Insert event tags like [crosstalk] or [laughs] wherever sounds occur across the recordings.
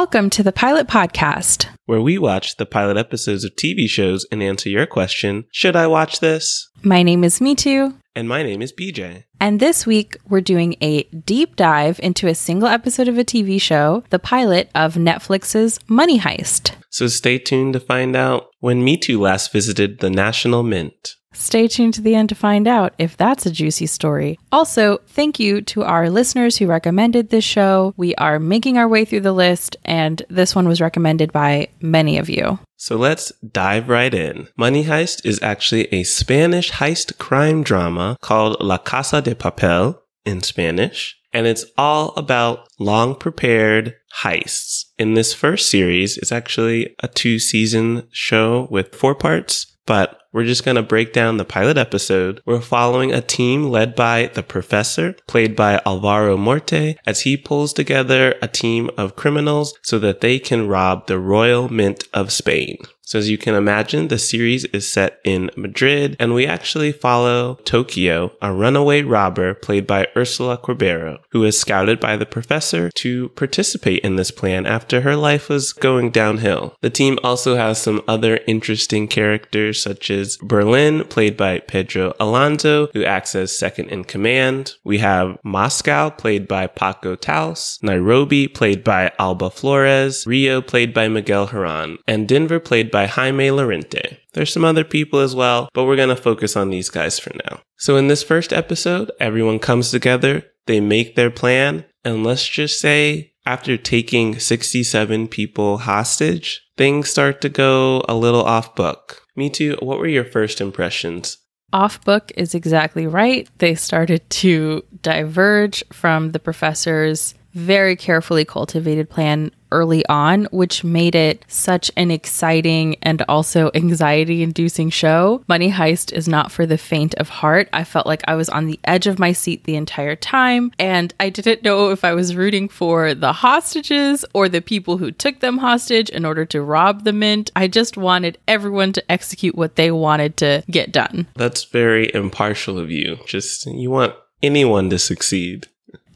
Welcome to the Pilot Podcast, where we watch the pilot episodes of TV shows and answer your question Should I watch this? My name is Me Too. And my name is BJ. And this week, we're doing a deep dive into a single episode of a TV show, the pilot of Netflix's Money Heist. So stay tuned to find out when Me Too last visited the National Mint. Stay tuned to the end to find out if that's a juicy story. Also, thank you to our listeners who recommended this show. We are making our way through the list, and this one was recommended by many of you. So let's dive right in. Money Heist is actually a Spanish heist crime drama called La Casa de Papel in Spanish, and it's all about long prepared heists. In this first series, it's actually a two season show with four parts but we're just going to break down the pilot episode. We're following a team led by the professor, played by Alvaro Morte, as he pulls together a team of criminals so that they can rob the Royal Mint of Spain. So as you can imagine, the series is set in Madrid and we actually follow Tokyo, a runaway robber played by Ursula Corbero, who is scouted by the professor to participate in this plan after her life was going downhill. The team also has some other interesting characters such as Berlin, played by Pedro Alonso, who acts as second in command. We have Moscow, played by Paco Tous, Nairobi, played by Alba Flores, Rio, played by Miguel Herran, and Denver, played by by Jaime Lorente. There's some other people as well, but we're going to focus on these guys for now. So in this first episode, everyone comes together, they make their plan, and let's just say after taking 67 people hostage, things start to go a little off book. Me too. What were your first impressions? Off book is exactly right. They started to diverge from the professor's very carefully cultivated plan early on, which made it such an exciting and also anxiety inducing show. Money Heist is not for the faint of heart. I felt like I was on the edge of my seat the entire time, and I didn't know if I was rooting for the hostages or the people who took them hostage in order to rob the mint. I just wanted everyone to execute what they wanted to get done. That's very impartial of you. Just you want anyone to succeed.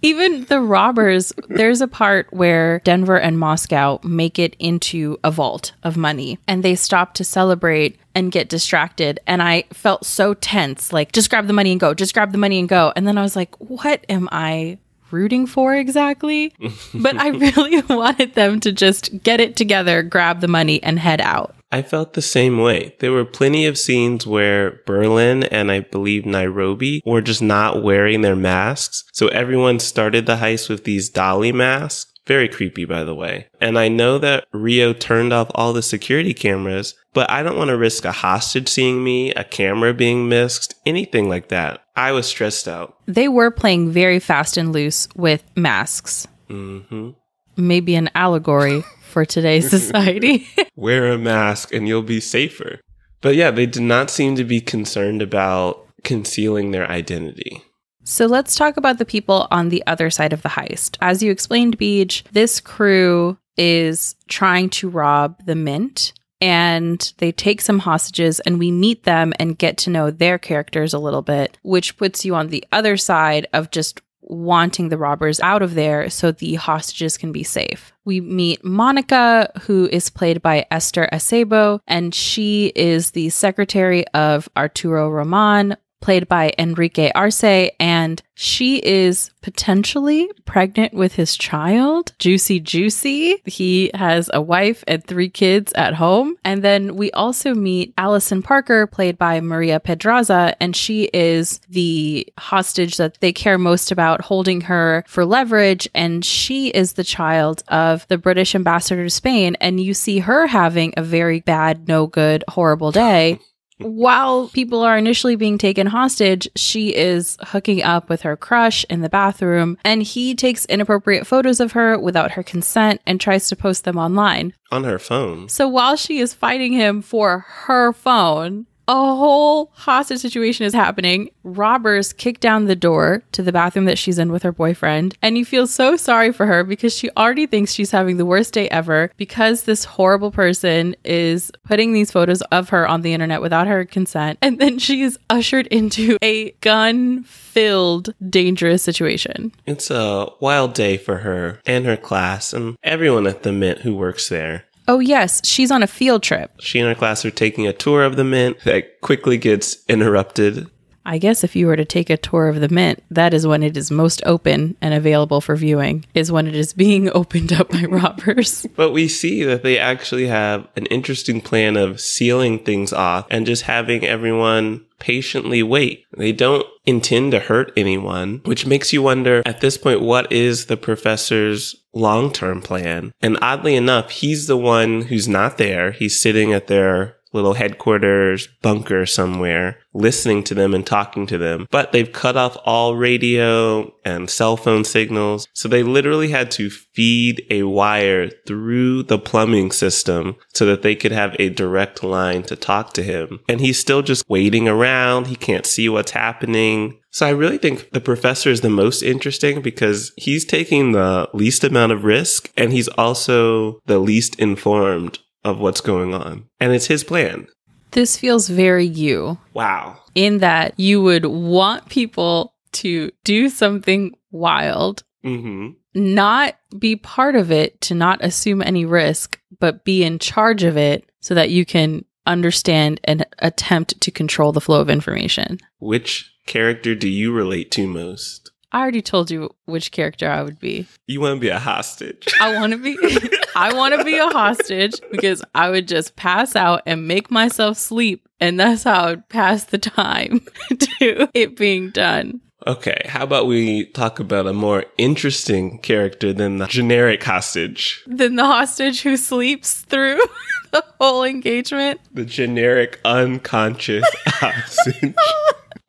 Even the robbers, there's a part where Denver and Moscow make it into a vault of money and they stop to celebrate and get distracted. And I felt so tense like, just grab the money and go, just grab the money and go. And then I was like, what am I rooting for exactly? [laughs] but I really [laughs] wanted them to just get it together, grab the money, and head out. I felt the same way. There were plenty of scenes where Berlin and I believe Nairobi were just not wearing their masks. So everyone started the heist with these dolly masks. Very creepy, by the way. And I know that Rio turned off all the security cameras, but I don't want to risk a hostage seeing me, a camera being missed, anything like that. I was stressed out. They were playing very fast and loose with masks. Mm-hmm. Maybe an allegory [laughs] for today's [laughs] society. [laughs] Wear a mask and you'll be safer. But yeah, they did not seem to be concerned about concealing their identity. So let's talk about the people on the other side of the heist. As you explained, Beej, this crew is trying to rob the mint and they take some hostages and we meet them and get to know their characters a little bit, which puts you on the other side of just wanting the robbers out of there so the hostages can be safe. We meet Monica, who is played by Esther Acebo, and she is the secretary of Arturo Roman, played by Enrique Arce, and she is potentially pregnant with his child, Juicy Juicy. He has a wife and three kids at home. And then we also meet Allison Parker, played by Maria Pedraza, and she is the hostage that they care most about, holding her for leverage. And she is the child of the British ambassador to Spain. And you see her having a very bad, no good, horrible day while people are initially being taken hostage, she is hooking up with her crush in the bathroom, and he takes inappropriate photos of her without her consent and tries to post them online. On her phone. So while she is fighting him for her phone, a whole hostage situation is happening. Robbers kick down the door to the bathroom that she's in with her boyfriend, and you feel so sorry for her because she already thinks she's having the worst day ever because this horrible person is putting these photos of her on the internet without her consent. And then she is ushered into a gun filled, dangerous situation. It's a wild day for her and her class and everyone at the Mint who works there. Oh, yes, she's on a field trip. She and her class are taking a tour of the Mint that quickly gets interrupted. I guess if you were to take a tour of the Mint, that is when it is most open and available for viewing, is when it is being [laughs] opened up by robbers. [laughs] But we see that they actually have an interesting plan of sealing things off and just having everyone patiently wait. They don't intend to hurt anyone, which makes you wonder at this point, what is the professor's long term plan? And oddly enough, he's the one who's not there. He's sitting at their little headquarters bunker somewhere, listening to them and talking to them. But they've cut off all radio and cell phone signals. So they literally had to feed a wire through the plumbing system so that they could have a direct line to talk to him. And he's still just waiting around. He can't see what's happening. So I really think the professor is the most interesting because he's taking the least amount of risk and he's also the least informed of what's going on. And it's his plan. This feels very you. Wow. In that you would want people to do something wild, Mm-hmm. not be part of it, to not assume any risk, but be in charge of it so that you can understand and attempt to control the flow of information. Which character do you relate to most? I already told you which character I would be. You want to be a hostage. I want to be [laughs] I want to be a hostage because I would just pass out and make myself sleep and that's how I would pass the time [laughs] to it being done. Okay, how about we talk about a more interesting character than the generic hostage? Than the hostage who sleeps through [laughs] the whole engagement. The generic unconscious [laughs] hostage.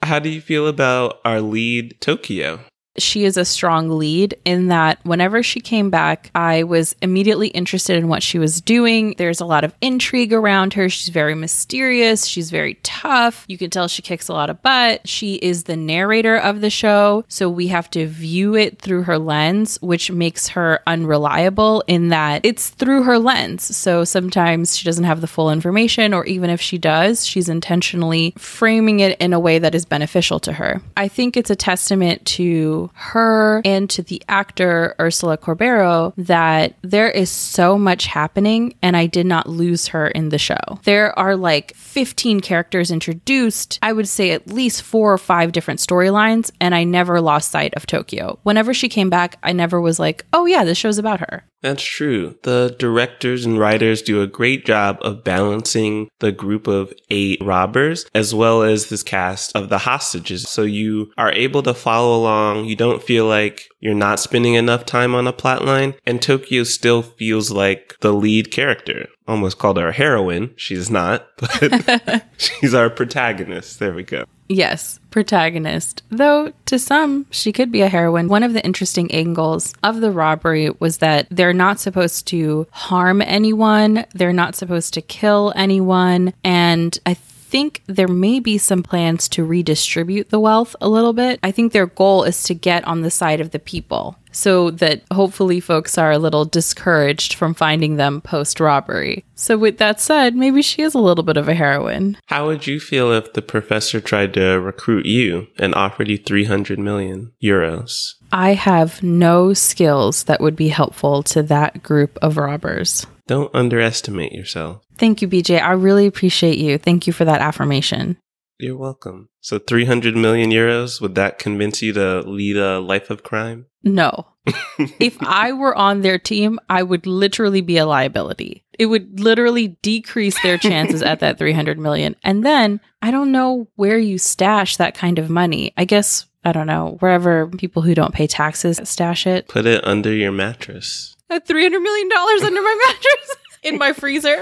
How do you feel about our lead, Tokyo? She is a strong lead in that whenever she came back, I was immediately interested in what she was doing. There's a lot of intrigue around her. She's very mysterious. She's very tough. You can tell she kicks a lot of butt. She is the narrator of the show. So we have to view it through her lens, which makes her unreliable in that it's through her lens. So sometimes she doesn't have the full information, or even if she does, she's intentionally framing it in a way that is beneficial to her. I think it's a testament to her and to the actor Ursula Corbero that there is so much happening and I did not lose her in the show. There are like 15 characters introduced, I would say at least four or five different storylines, and I never lost sight of Tokyo. Whenever she came back, I never was like, oh yeah, this show's about her. That's true. The directors and writers do a great job of balancing the group of eight robbers as well as this cast of the hostages. So you are able to follow along. You don't feel like you're not spending enough time on a plot line. And Tokyo still feels like the lead character. Almost called her a heroine. She's not, [laughs] but [laughs] she's our protagonist. There we go. Yes, protagonist. Though to some, she could be a heroine. One of the interesting angles of the robbery was that they're not supposed to harm anyone, they're not supposed to kill anyone. And I think there may be some plans to redistribute the wealth a little bit. I think their goal is to get on the side of the people so that hopefully folks are a little discouraged from finding them post robbery. So, with that said, maybe she is a little bit of a heroine. How would you feel if the professor tried to recruit you and offered you 300 million euros? I have no skills that would be helpful to that group of robbers. Don't underestimate yourself. Thank you, BJ. I really appreciate you. Thank you for that affirmation. You're welcome. So 300 million euros, would that convince you to lead a life of crime? [laughs] No. if I were on their team, I would literally be a liability. It would literally decrease their chances at that 300 million. And then I don't know where you stash that kind of money. I guess, I don't know, wherever people who don't pay taxes stash it. Put it under your mattress. At $300 million under my [laughs] mattress in my freezer.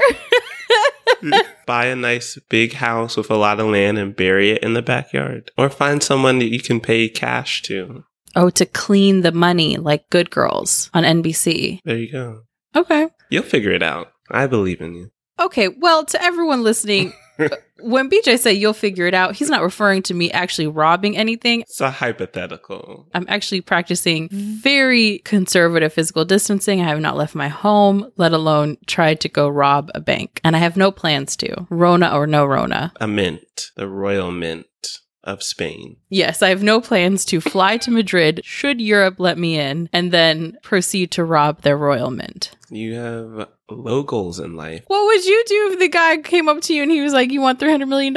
[laughs] Buy a nice big house with a lot of land and bury it in the backyard. Or find someone that you can pay cash to. oh, to clean the money like Good Girls on NBC. There you go. Okay. You'll figure it out. I believe in you. Okay, well, to everyone listening, [laughs] When BJ said you'll figure it out, he's not referring to me actually robbing anything. It's a hypothetical. I'm actually practicing very conservative physical distancing. I have not left my home, let alone tried to go rob a bank. And I have no plans to, Rona or no Rona. A mint, the royal mint of Spain. Yes, I have no plans to fly to Madrid should Europe let me in and then proceed to rob their royal mint. You have low goals in life. What would you do if the guy came up to you and he was like, You want $300 million?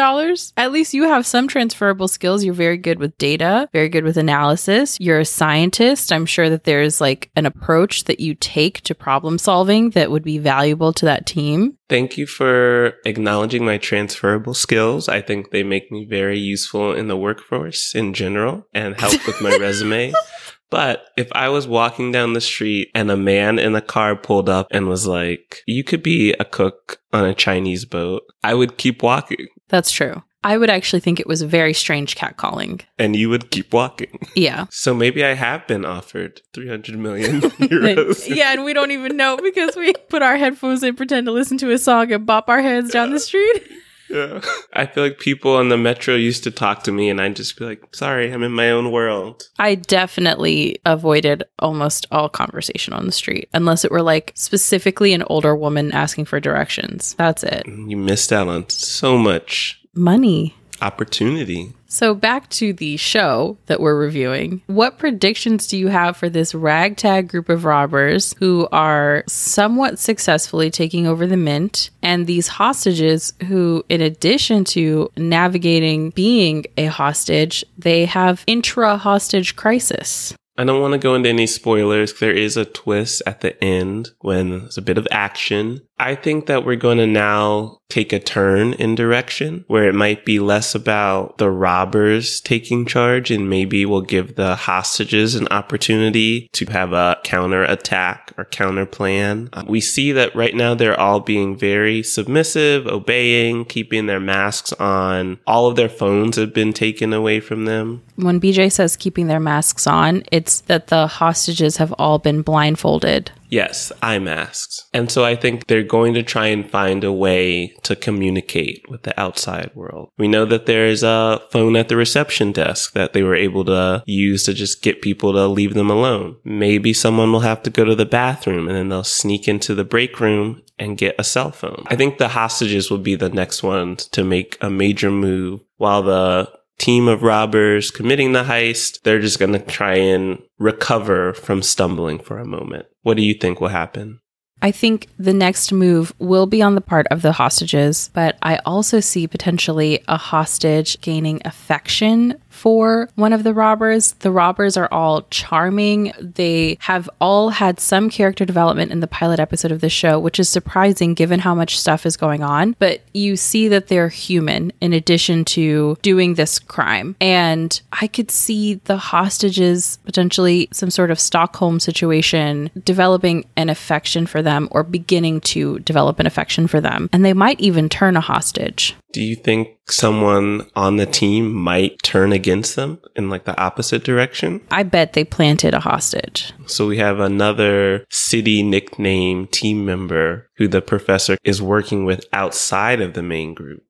At least you have some transferable skills. You're very good with data, very good with analysis. You're a scientist. I'm sure that there's like an approach that you take to problem solving that would be valuable to that team. Thank you for acknowledging my transferable skills. I think they make me very useful in the workforce in general and help with my [laughs] resume. But if I was walking down the street and a man in a car pulled up and was like, you could be a cook on a Chinese boat, I would keep walking That's true. I would actually think it was very strange catcalling. and you would keep walking. Yeah. So maybe I have been offered 300 million [laughs] [laughs] euros. [laughs] yeah, and we don't even know because we put our headphones in, pretend to listen to a song, and bop our heads down the street. Yeah. [laughs] I feel like people on the metro used to talk to me and I'd just be like, sorry, I'm in my own world. I definitely avoided almost all conversation on the street, unless it were like specifically an older woman asking for directions. That's it. You missed out on so much Money. Opportunity. So back to the show that we're reviewing. What predictions do you have for this ragtag group of robbers who are somewhat successfully taking over the mint and these hostages who in addition to navigating being a hostage, they have intra-hostage crisis? I don't want to go into any spoilers. There is a twist at the end when there's a bit of action. I think that we're going to now take a turn in direction where it might be less about the robbers taking charge and maybe we'll give the hostages an opportunity to have a counter attack or counter plan. Uh, we see that right now they're all being very submissive, obeying, keeping their masks on. All of their phones have been taken away from them. When BJ says keeping their masks on, it's that the hostages have all been blindfolded. Yes, eye masks. And so I think they're going to try and find a way to communicate with the outside world. We know that there's a phone at the reception desk that they were able to use to just get people to leave them alone. Maybe someone will have to go to the bathroom and then they'll sneak into the break room and get a cell phone. I think the hostages will be the next ones to make a major move while the team of robbers committing the heist, they're just going to try and recover from stumbling for a moment. What do you think will happen? I think the next move will be on the part of the hostages, but I also see potentially a hostage gaining affection for one of the robbers. The robbers are all charming. They have all had some character development in the pilot episode of the show, which is surprising given how much stuff is going on. But you see that they're human in addition to doing this crime. And I could see the hostages potentially some sort of Stockholm situation developing an affection for them or beginning to develop an affection for them. And they might even turn a hostage. Do you think someone on the team might turn against them in like the opposite direction? I bet they planted a hostage. So we have another city nickname team member who the professor is working with outside of the main group.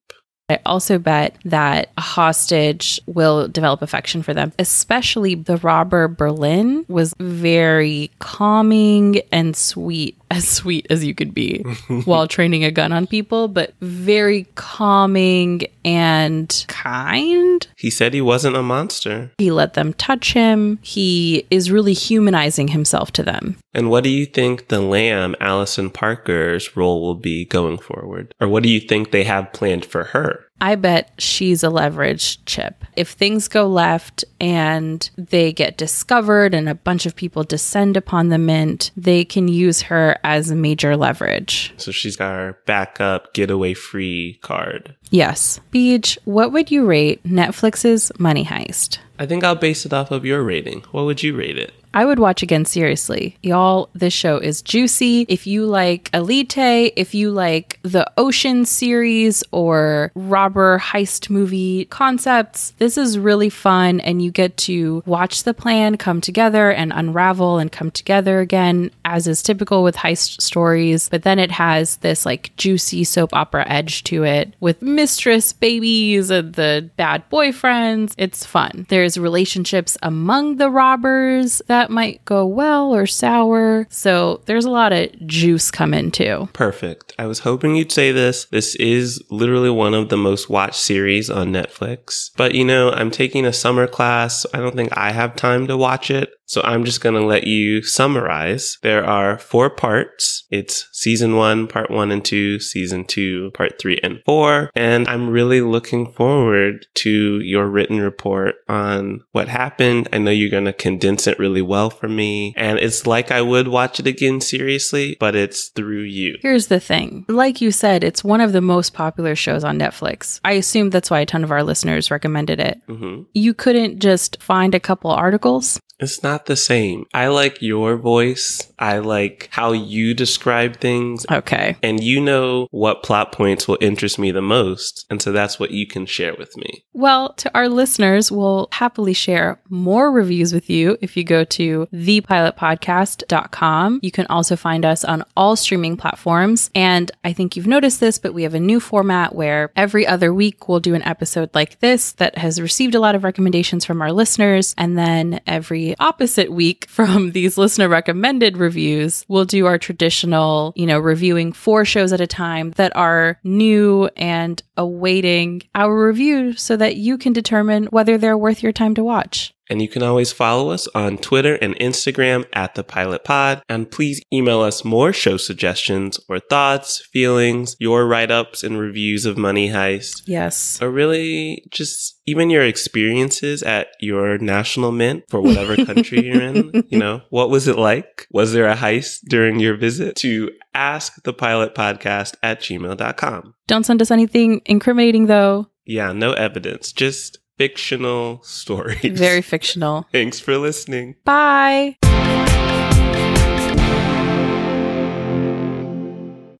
I also bet that a hostage will develop affection for them, especially the robber Berlin was very calming and sweet, as sweet as you could be [laughs] while training a gun on people, but very calming and kind. He said he wasn't a monster. He let them touch him. He is really humanizing himself to them. And what do you think the lamb, Allison Parker's role will be going forward? Or what do you think they have planned for her? I bet she's a leverage chip. If things go left and they get discovered and a bunch of people descend upon the mint, they can use her as a major leverage. So she's got our backup getaway free card. Yes. Beej, what would you rate Netflix's Money Heist? I think I'll base it off of your rating. What would you rate it? I would watch again seriously. Y'all, this show is juicy. If you like Elite, if you like the Ocean series or robber heist movie concepts, this is really fun and you get to watch the plan come together and unravel and come together again, as is typical with heist stories. But then it has this like juicy soap opera edge to it with mistress babies and the bad boyfriends. It's fun. There's relationships among the robbers that might go well or sour. So there's a lot of juice coming too. Perfect. I was hoping you'd say this. This is literally one of the most watched series on Netflix. But you know, I'm taking a summer class. I don't think I have time to watch it. So I'm just going to let you summarize. There are four parts. It's season one, part one and two, season two, part three and four. And I'm really looking forward to your written report on what happened. I know you're going to condense it really well for me. And it's like I would watch it again seriously, but it's through you. Here's the thing. Like you said, it's one of the most popular shows on Netflix. I assume that's why a ton of our listeners recommended it. hmm You couldn't just find a couple articles. It's not the same. I like your voice. I like how you describe things. Okay. And you know what plot points will interest me the most. And so that's what you can share with me. Well, to our listeners, we'll happily share more reviews with you if you go to thepilotpodcast.com. You can also find us on all streaming platforms. And I think you've noticed this, but we have a new format where every other week we'll do an episode like this that has received a lot of recommendations from our listeners. And then every opposite week [laughs] from these listener recommended reviews, we'll do our traditional, you know, reviewing four shows at a time that are new and awaiting our review so that you can determine whether they're worth your time to watch. And you can always follow us on Twitter and Instagram at the Pilot Pod. And please email us more show suggestions or thoughts, feelings, your write ups and reviews of Money Heist, Yes. or really just even your experiences at your national mint for whatever [laughs] country you're in. You know, what was it like? Was there a heist during your visit? To ask the pilot podcast at gmail.com. Don't send us anything incriminating, though. Yeah, no evidence, just fictional stories. Very fictional. [laughs] Thanks for listening. Bye.